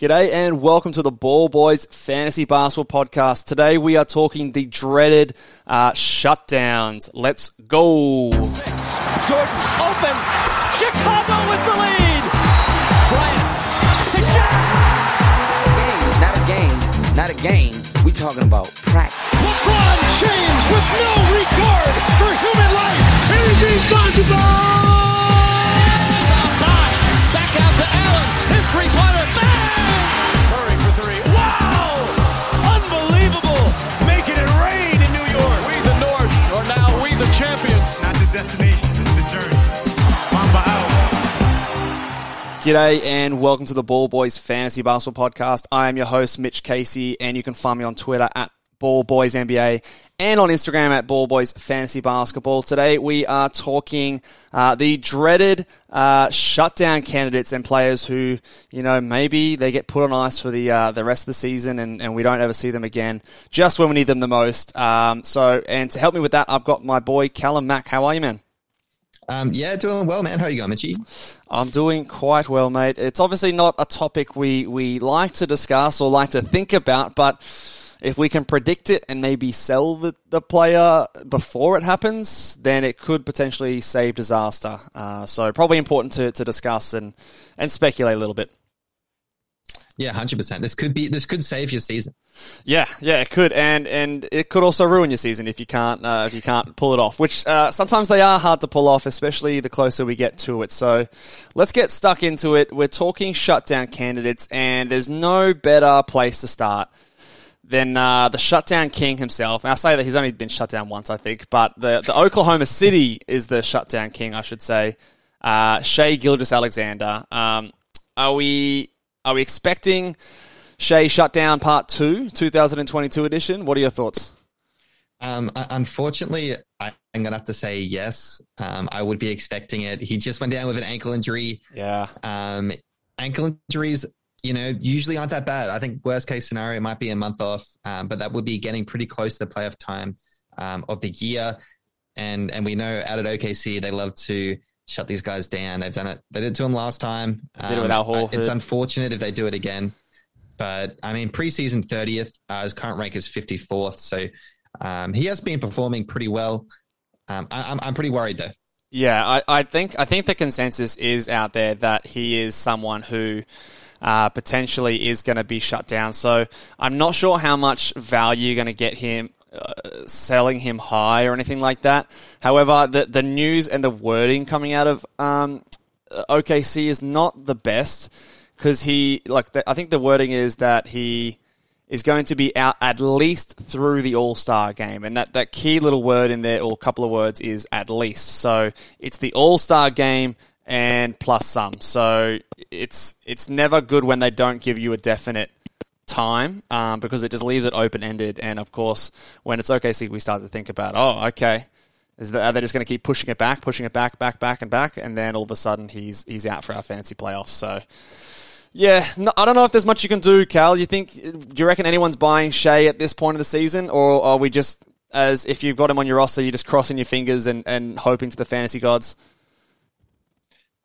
G'day and welcome to the Ball Boys Fantasy Basketball Podcast. Today we are talking the dreaded uh, shutdowns. Let's go. Jordan open. Chicago with the lead. Bryant to Shaq. Not a game, not a game. We talking about practice. LeBron James with no regard for human life. Anything's possible. G'day and welcome to the Ball Boys Fantasy Basketball Podcast. I am your host, Mitch Casey, and you can find me on Twitter at Ball Boys NBA and on Instagram at Ball Boys Fantasy Basketball. Today we are talking uh, the dreaded uh, shutdown candidates and players who, you know, maybe they get put on ice for the uh, the rest of the season and, and we don't ever see them again, just when we need them the most. Um, so, and to help me with that, I've got my boy Callum Mack. How are you, man? Um, yeah, doing well, man. How you going, Mitchy? I'm doing quite well, mate. It's obviously not a topic we, we like to discuss or like to think about, but if we can predict it and maybe sell the, the player before it happens, then it could potentially save disaster. Uh, so probably important to, to discuss and, and speculate a little bit. Yeah, hundred percent. This could be this could save your season. Yeah, yeah, it could, and and it could also ruin your season if you can't uh, if you can't pull it off. Which uh, sometimes they are hard to pull off, especially the closer we get to it. So let's get stuck into it. We're talking shutdown candidates, and there's no better place to start than uh, the shutdown king himself. And I say that he's only been shut down once, I think, but the the Oklahoma City is the shutdown king, I should say. Uh, Shai Gilgeous-Alexander. Um, are we are we expecting Shai Shutdown Part 2, 2022 edition? What are your thoughts? Um, unfortunately, I'm gonna have to say yes. Um, I would be expecting it. He just went down with an ankle injury. Yeah. Um, ankle injuries, you know, usually aren't that bad. I think worst case scenario might be a month off, um, but that would be getting pretty close to the playoff time um, of the year. And and we know out at OKC they love to shut these guys down. They've done it. They did it to him last time. did it with Al I- It's unfortunate if they do it again. But I mean, preseason 30th, uh, his current rank is 54th. So um, he has been performing pretty well. Um, I, I'm, I'm pretty worried though. Yeah, I, I think I think the consensus is out there that he is someone who uh, potentially is going to be shut down. So I'm not sure how much value you're going to get him selling him high or anything like that. However, the the news and the wording coming out of um, OKC is not the best because he like the, I think the wording is that he is going to be out at least through the All Star game, and that that key little word in there or couple of words is at least. So it's the All Star game and plus some. So it's it's never good when they don't give you a definite time um, because it just leaves it open ended. And of course, when it's OKC, we start to think about, oh, okay, are they just going to keep pushing it back, pushing it back, back, back, and back, and then all of a sudden he's he's out for our fantasy playoffs. So. Yeah, no, I don't know if there's much you can do, Cal. You think? Do you reckon anyone's buying Shai at this point of the season, or are we just as if you've got him on your roster, you're just crossing your fingers and, and hoping to the fantasy gods?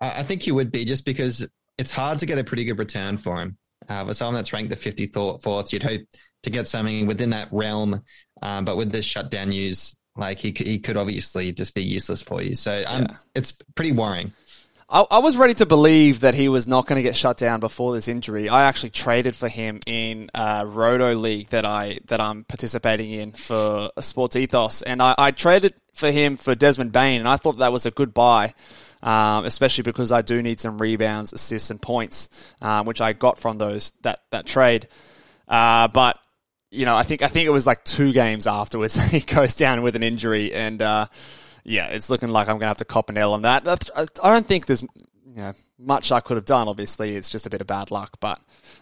I think you would be just because it's hard to get a pretty good return for him. Uh, for someone that's ranked the 54th, you'd hope to get something within that realm. Um, but with this shutdown news, like he could, he could obviously just be useless for you. So um, Yeah. it's pretty worrying. I, I was ready to believe that he was not going to get shut down before this injury. I actually traded for him in a Roto League that I that I'm participating in for Sports Ethos, and I, I traded for him for Desmond Bane, and I thought that was a good buy. Um, especially because I do need some rebounds, assists, and points, um, which I got from those that that trade. Uh, but you know, I think I think it was like two games afterwards he goes down with an injury, and uh, yeah, it's looking like I'm to have to cop an L on that. I don't think there's you know much I could have done. Obviously, it's just a bit of bad luck, but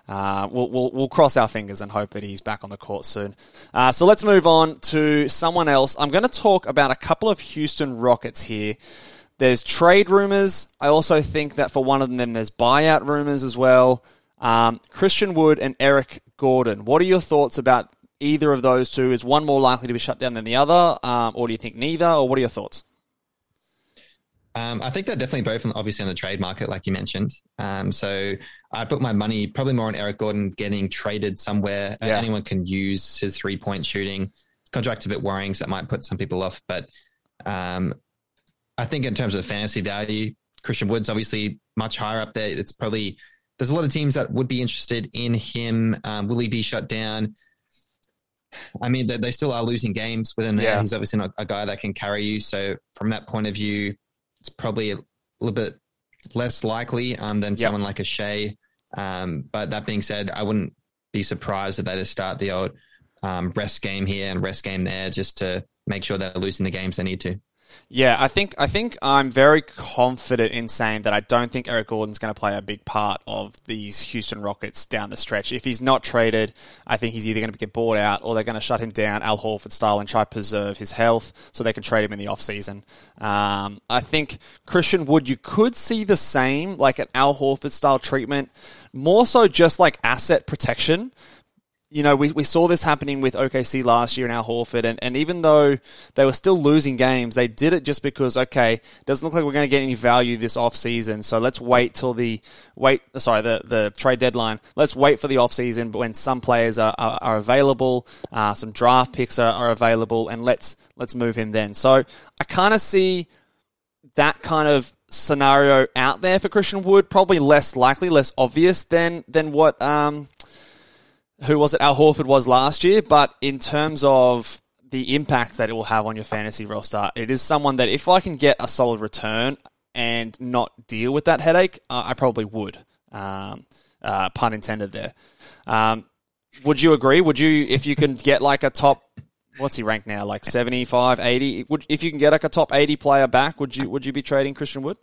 uh, we'll, we'll we'll cross our fingers and hope that he's back on the court soon. Uh, so let's move on to someone else. I'm going to talk about a couple of Houston Rockets here. There's trade rumors. I also think that for one of them, there's buyout rumors as well. Um, Christian Wood and Eric Gordon. What are your thoughts about either of those two? Is one more likely to be shut down than the other, um, or do you think neither? Or what are your thoughts? Um, I think they're definitely both on, obviously on the trade market, like you mentioned. Um, so I put my money probably more on Eric Gordon getting traded somewhere. Yeah. Anyone can use his three point shooting. Contract's a bit worrying, so that might put some people off. But um, I think in terms of fantasy value, Christian Wood's obviously much higher up there. It's probably there's a lot of teams that would be interested in him. Um, will he be shut down? I mean, they, they still are losing games within there. Yeah. He's obviously not a guy that can carry you. So from that point of view, it's probably a little bit less likely um, than Yep. someone like a Shai. Um, but that being said, I wouldn't be surprised if they just start the old um, rest game here and rest game there just to make sure they're losing the games they need to. Yeah, I think I think I'm very confident in saying that I don't think Eric Gordon's going to play a big part of these Houston Rockets down the stretch. If he's not traded, I think he's either going to get bought out or they're going to shut him down Al Horford style and try to preserve his health so they can trade him in the offseason. Um, I think Christian Wood, you could see the same, like an Al Horford style treatment, more so just like asset protection you know, we, we saw this happening with OKC last year in Al Horford, and, and even though they were still losing games, they did it just because, okay, doesn't look like we're going to get any value this off season, so let's wait till the wait, sorry, the, the trade deadline. Let's wait for the off season when some players are, are, are available, uh, some draft picks are, are available, and let's let's move him then. So I kind of see that kind of scenario out there for Christian Wood, probably less likely, less obvious than than what um, who was it Al Horford was last year, but in terms of the impact that it will have on your fantasy roster, it is someone that if I can get a solid return and not deal with that headache, uh, I probably would. Um, uh, pun intended there. Um, would you agree? Would you, if you can get like a top, what's he ranked now? Like 75, 80? Would, if you can get like a top 80 player back, would you, would you be trading Christian Wood?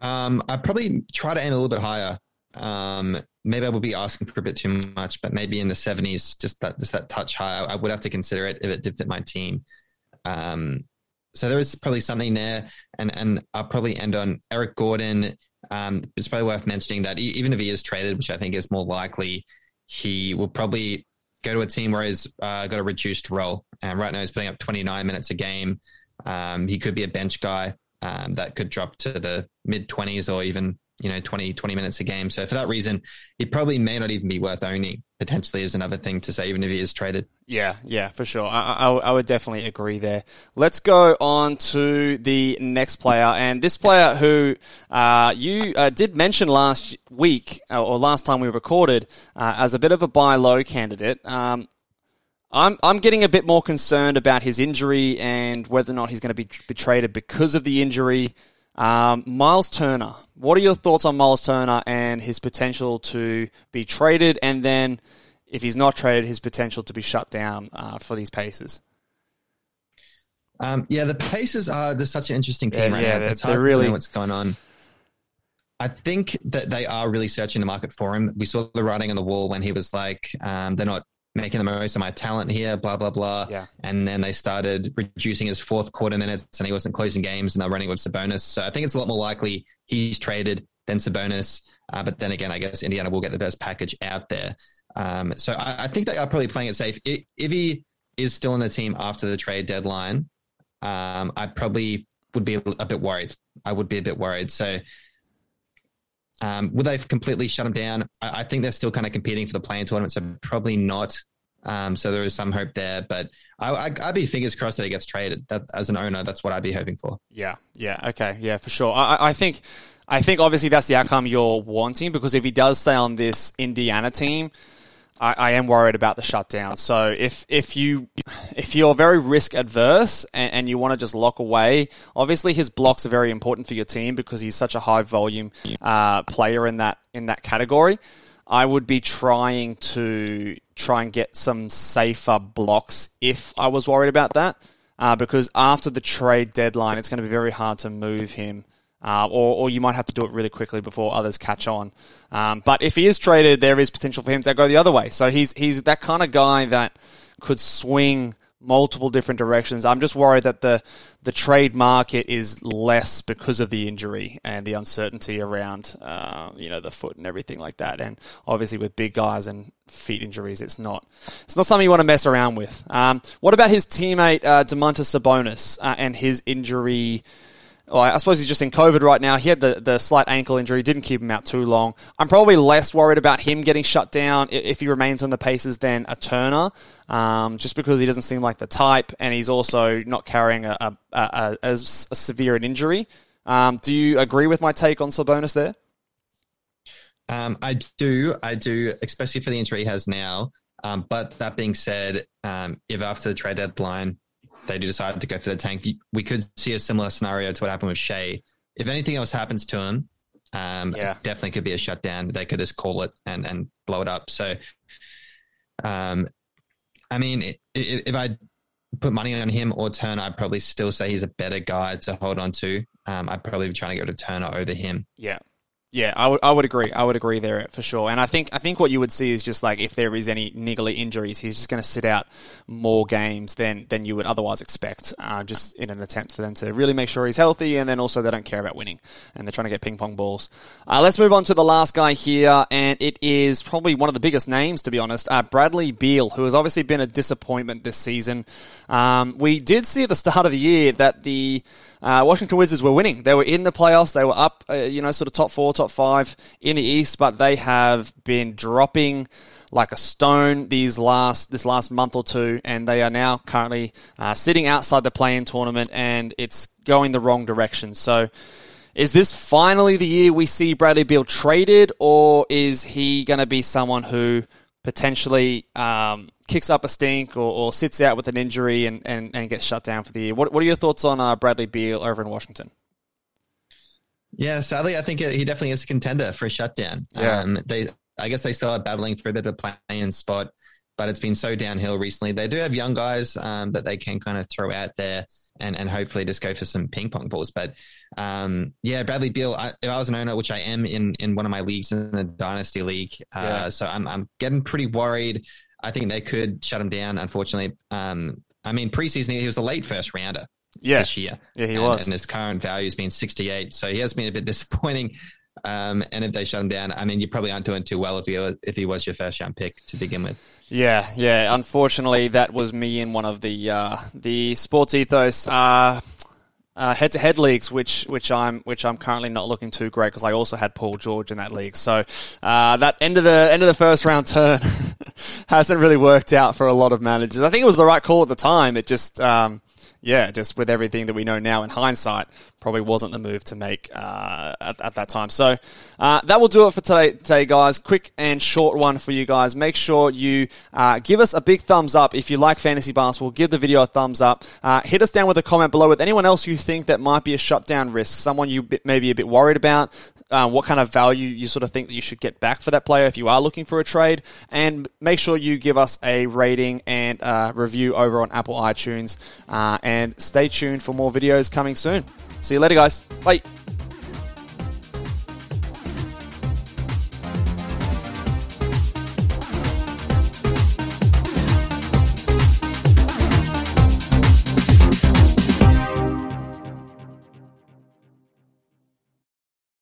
Um, I'd probably try to aim a little bit higher. Um, maybe I would be asking for a bit too much, but maybe in the seventies, just that just that touch higher. I would have to consider it if it did fit my team. Um, so there is probably something there, and and I'll probably end on Eric Gordon. Um, it's probably worth mentioning that even if he is traded, which I think is more likely, he will probably go to a team where he's uh, got a reduced role. And right now he's putting up 29 minutes a game. Um, he could be a bench guy um, that could drop to the mid 20s or even you know 20 20 minutes a game. So for that reason, he probably may not even be worth owning. Potentially is another thing to say, even if he is traded. Yeah, yeah, for sure. I, I, I would definitely agree there. Let's go on to the next player, and this player who uh, you uh, did mention last week uh, or last time we recorded uh, as a bit of a buy low candidate. Um, I'm I'm getting a bit more concerned about his injury and whether or not he's going to be, be traded because of the injury. Um, Miles Turner. What are your thoughts on Miles Turner and his potential to be traded, and then if he's not traded, his potential to be shut down uh, for these Pacers? Um, yeah, the Pacers are they're such an interesting team Yeah, right yeah, now. they're- It's hard they're to really- know what's going on. I think that they are really searching the market for him. We saw the writing on the wall when he was like, um, "They're not making the most of my talent here," blah blah blah. Yeah. And then they started reducing his fourth quarter minutes, and he wasn't closing games, and they're running with Sabonis. So I think it's a lot more likely he's traded than Sabonis. Uh, but then again, I guess Indiana will get the best package out there. Um, so I, I think they are probably playing it safe. I if he is still in the team after the trade deadline, um, I probably would be a bit worried. I would be a bit worried. So, um, would they have completely shut him down? I, I think they're still kind of competing for the play-in tournament, so probably not. Um, so there is some hope there, but I, I'd be fingers crossed that he gets traded. That as an owner, that's what I'd be hoping for. Yeah, yeah, okay, yeah, for sure. I- I think, I think obviously that's the outcome you're wanting because if he does stay on this Indiana team, I, I am worried about the shutdown. So if if you if you're very risk adverse and, and you want to just lock away, obviously his blocks are very important for your team because he's such a high volume uh, player in that in that category. I would be trying to try and get some safer blocks if I was worried about that, uh, because after the trade deadline, it's going to be very hard to move him. Uh, or, or you might have to do it really quickly before others catch on. Um, but if he is traded, there is potential for him to go the other way. So he's he's that kind of guy that could swing multiple different directions. I'm just worried that the the trade market is less because of the injury and the uncertainty around uh, you know the foot and everything like that. And obviously with big guys and feet injuries, it's not it's not something you want to mess around with. Um, what about his teammate uh, Domantas Sabonis uh, and his injury? Well, I suppose he's just in COVID right now. He had the, the slight ankle injury, didn't keep him out too long. I'm probably less worried about him getting shut down if he remains on the Pacers than a Turner, um, just because he doesn't seem like the type, and he's also not carrying a, a, a, a, severe an injury. Um, do you agree with my take on Sabonis there? Um, I do, I do, especially for the injury he has now. Um, but that being said, um, if after the trade deadline they do decide to go for the tank, we could see a similar scenario to what happened with Shai. If anything else happens to him, um, yeah. definitely could be a shutdown. They could just call it and and blow it up. So, um, I mean, if I put money on him or Turner, I'd probably still say he's a better guy to hold on to. Um, I'd probably be trying to go to Turner over him. Yeah. Yeah, I would, I would agree. I would agree there for sure. And I think I think what you would see is just like if there is any niggly injuries, he's just going to sit out more games than than you would otherwise expect, uh, just in an attempt for them to really make sure he's healthy, and then also they don't care about winning and they're trying to get ping pong balls. Uh, let's move on to the last guy here, and it is probably one of the biggest names to be honest, uh, Bradley Beal, who has obviously been a disappointment this season. Um, we did see at the start of the year that the uh, Washington Wizards were winning. They were in the playoffs. They were up, uh, you know, sort of top four, top five in the East, but they have been dropping like a stone these last this last month or two, and they are now currently uh, sitting outside the play-in tournament, and it's going the wrong direction. So. Is this finally the year we see Bradley Beal traded, or is he going to be someone who potentially um, kicks up a stink or, or, sits out with an injury and, and, and gets shut down for the year. What, what are your thoughts on uh, Bradley Beal over in Washington? Yeah, sadly, I think he definitely is a contender for a shutdown. Yeah. Um, they, I guess they still are battling for a bit of a play-in spot, but it's been so downhill recently. They do have young guys um, that they can kind of throw out there and, and hopefully just go for some ping pong balls. But um, yeah, Bradley Beal, I, if I was an owner, which I am in, in one of my leagues in the Dynasty League, uh, yeah. so I'm, I'm getting pretty worried I think they could shut him down. Unfortunately, um, I mean preseason he was a late first rounder. Yeah. this year. Yeah, he and, was, and his current value has been sixty eight. So he has been a bit disappointing. Um, and if they shut him down, I mean, you probably aren't doing too well if he was, if he was your first round pick to begin with. Yeah, yeah. Unfortunately, that was me in one of the uh, the Sports Ethos uh, head to head leagues, which which I'm which I'm currently not looking too great because I also had Paul George in that league. So uh, that end of the end of the first round turn hasn't really worked out for a lot of managers. I think it was the right call at the time. It just um, yeah, just with everything that we know now in hindsight, probably wasn't the move to make uh, at, at, that time. So uh, that will do it for today, today, guys. Quick and short one for you guys. Make sure you uh, give us a big thumbs up if you like fantasy basketball. Give the video a thumbs up. Uh, hit us down with a comment below with anyone else you think that might be a shutdown risk, someone you may be a bit worried about. Uh, what kind of value you sort of think that you should get back for that player if you are looking for a trade, and make sure you give us a rating and uh, review over on Apple iTunes. And stay tuned for more videos coming soon. See you later, guys. Bye.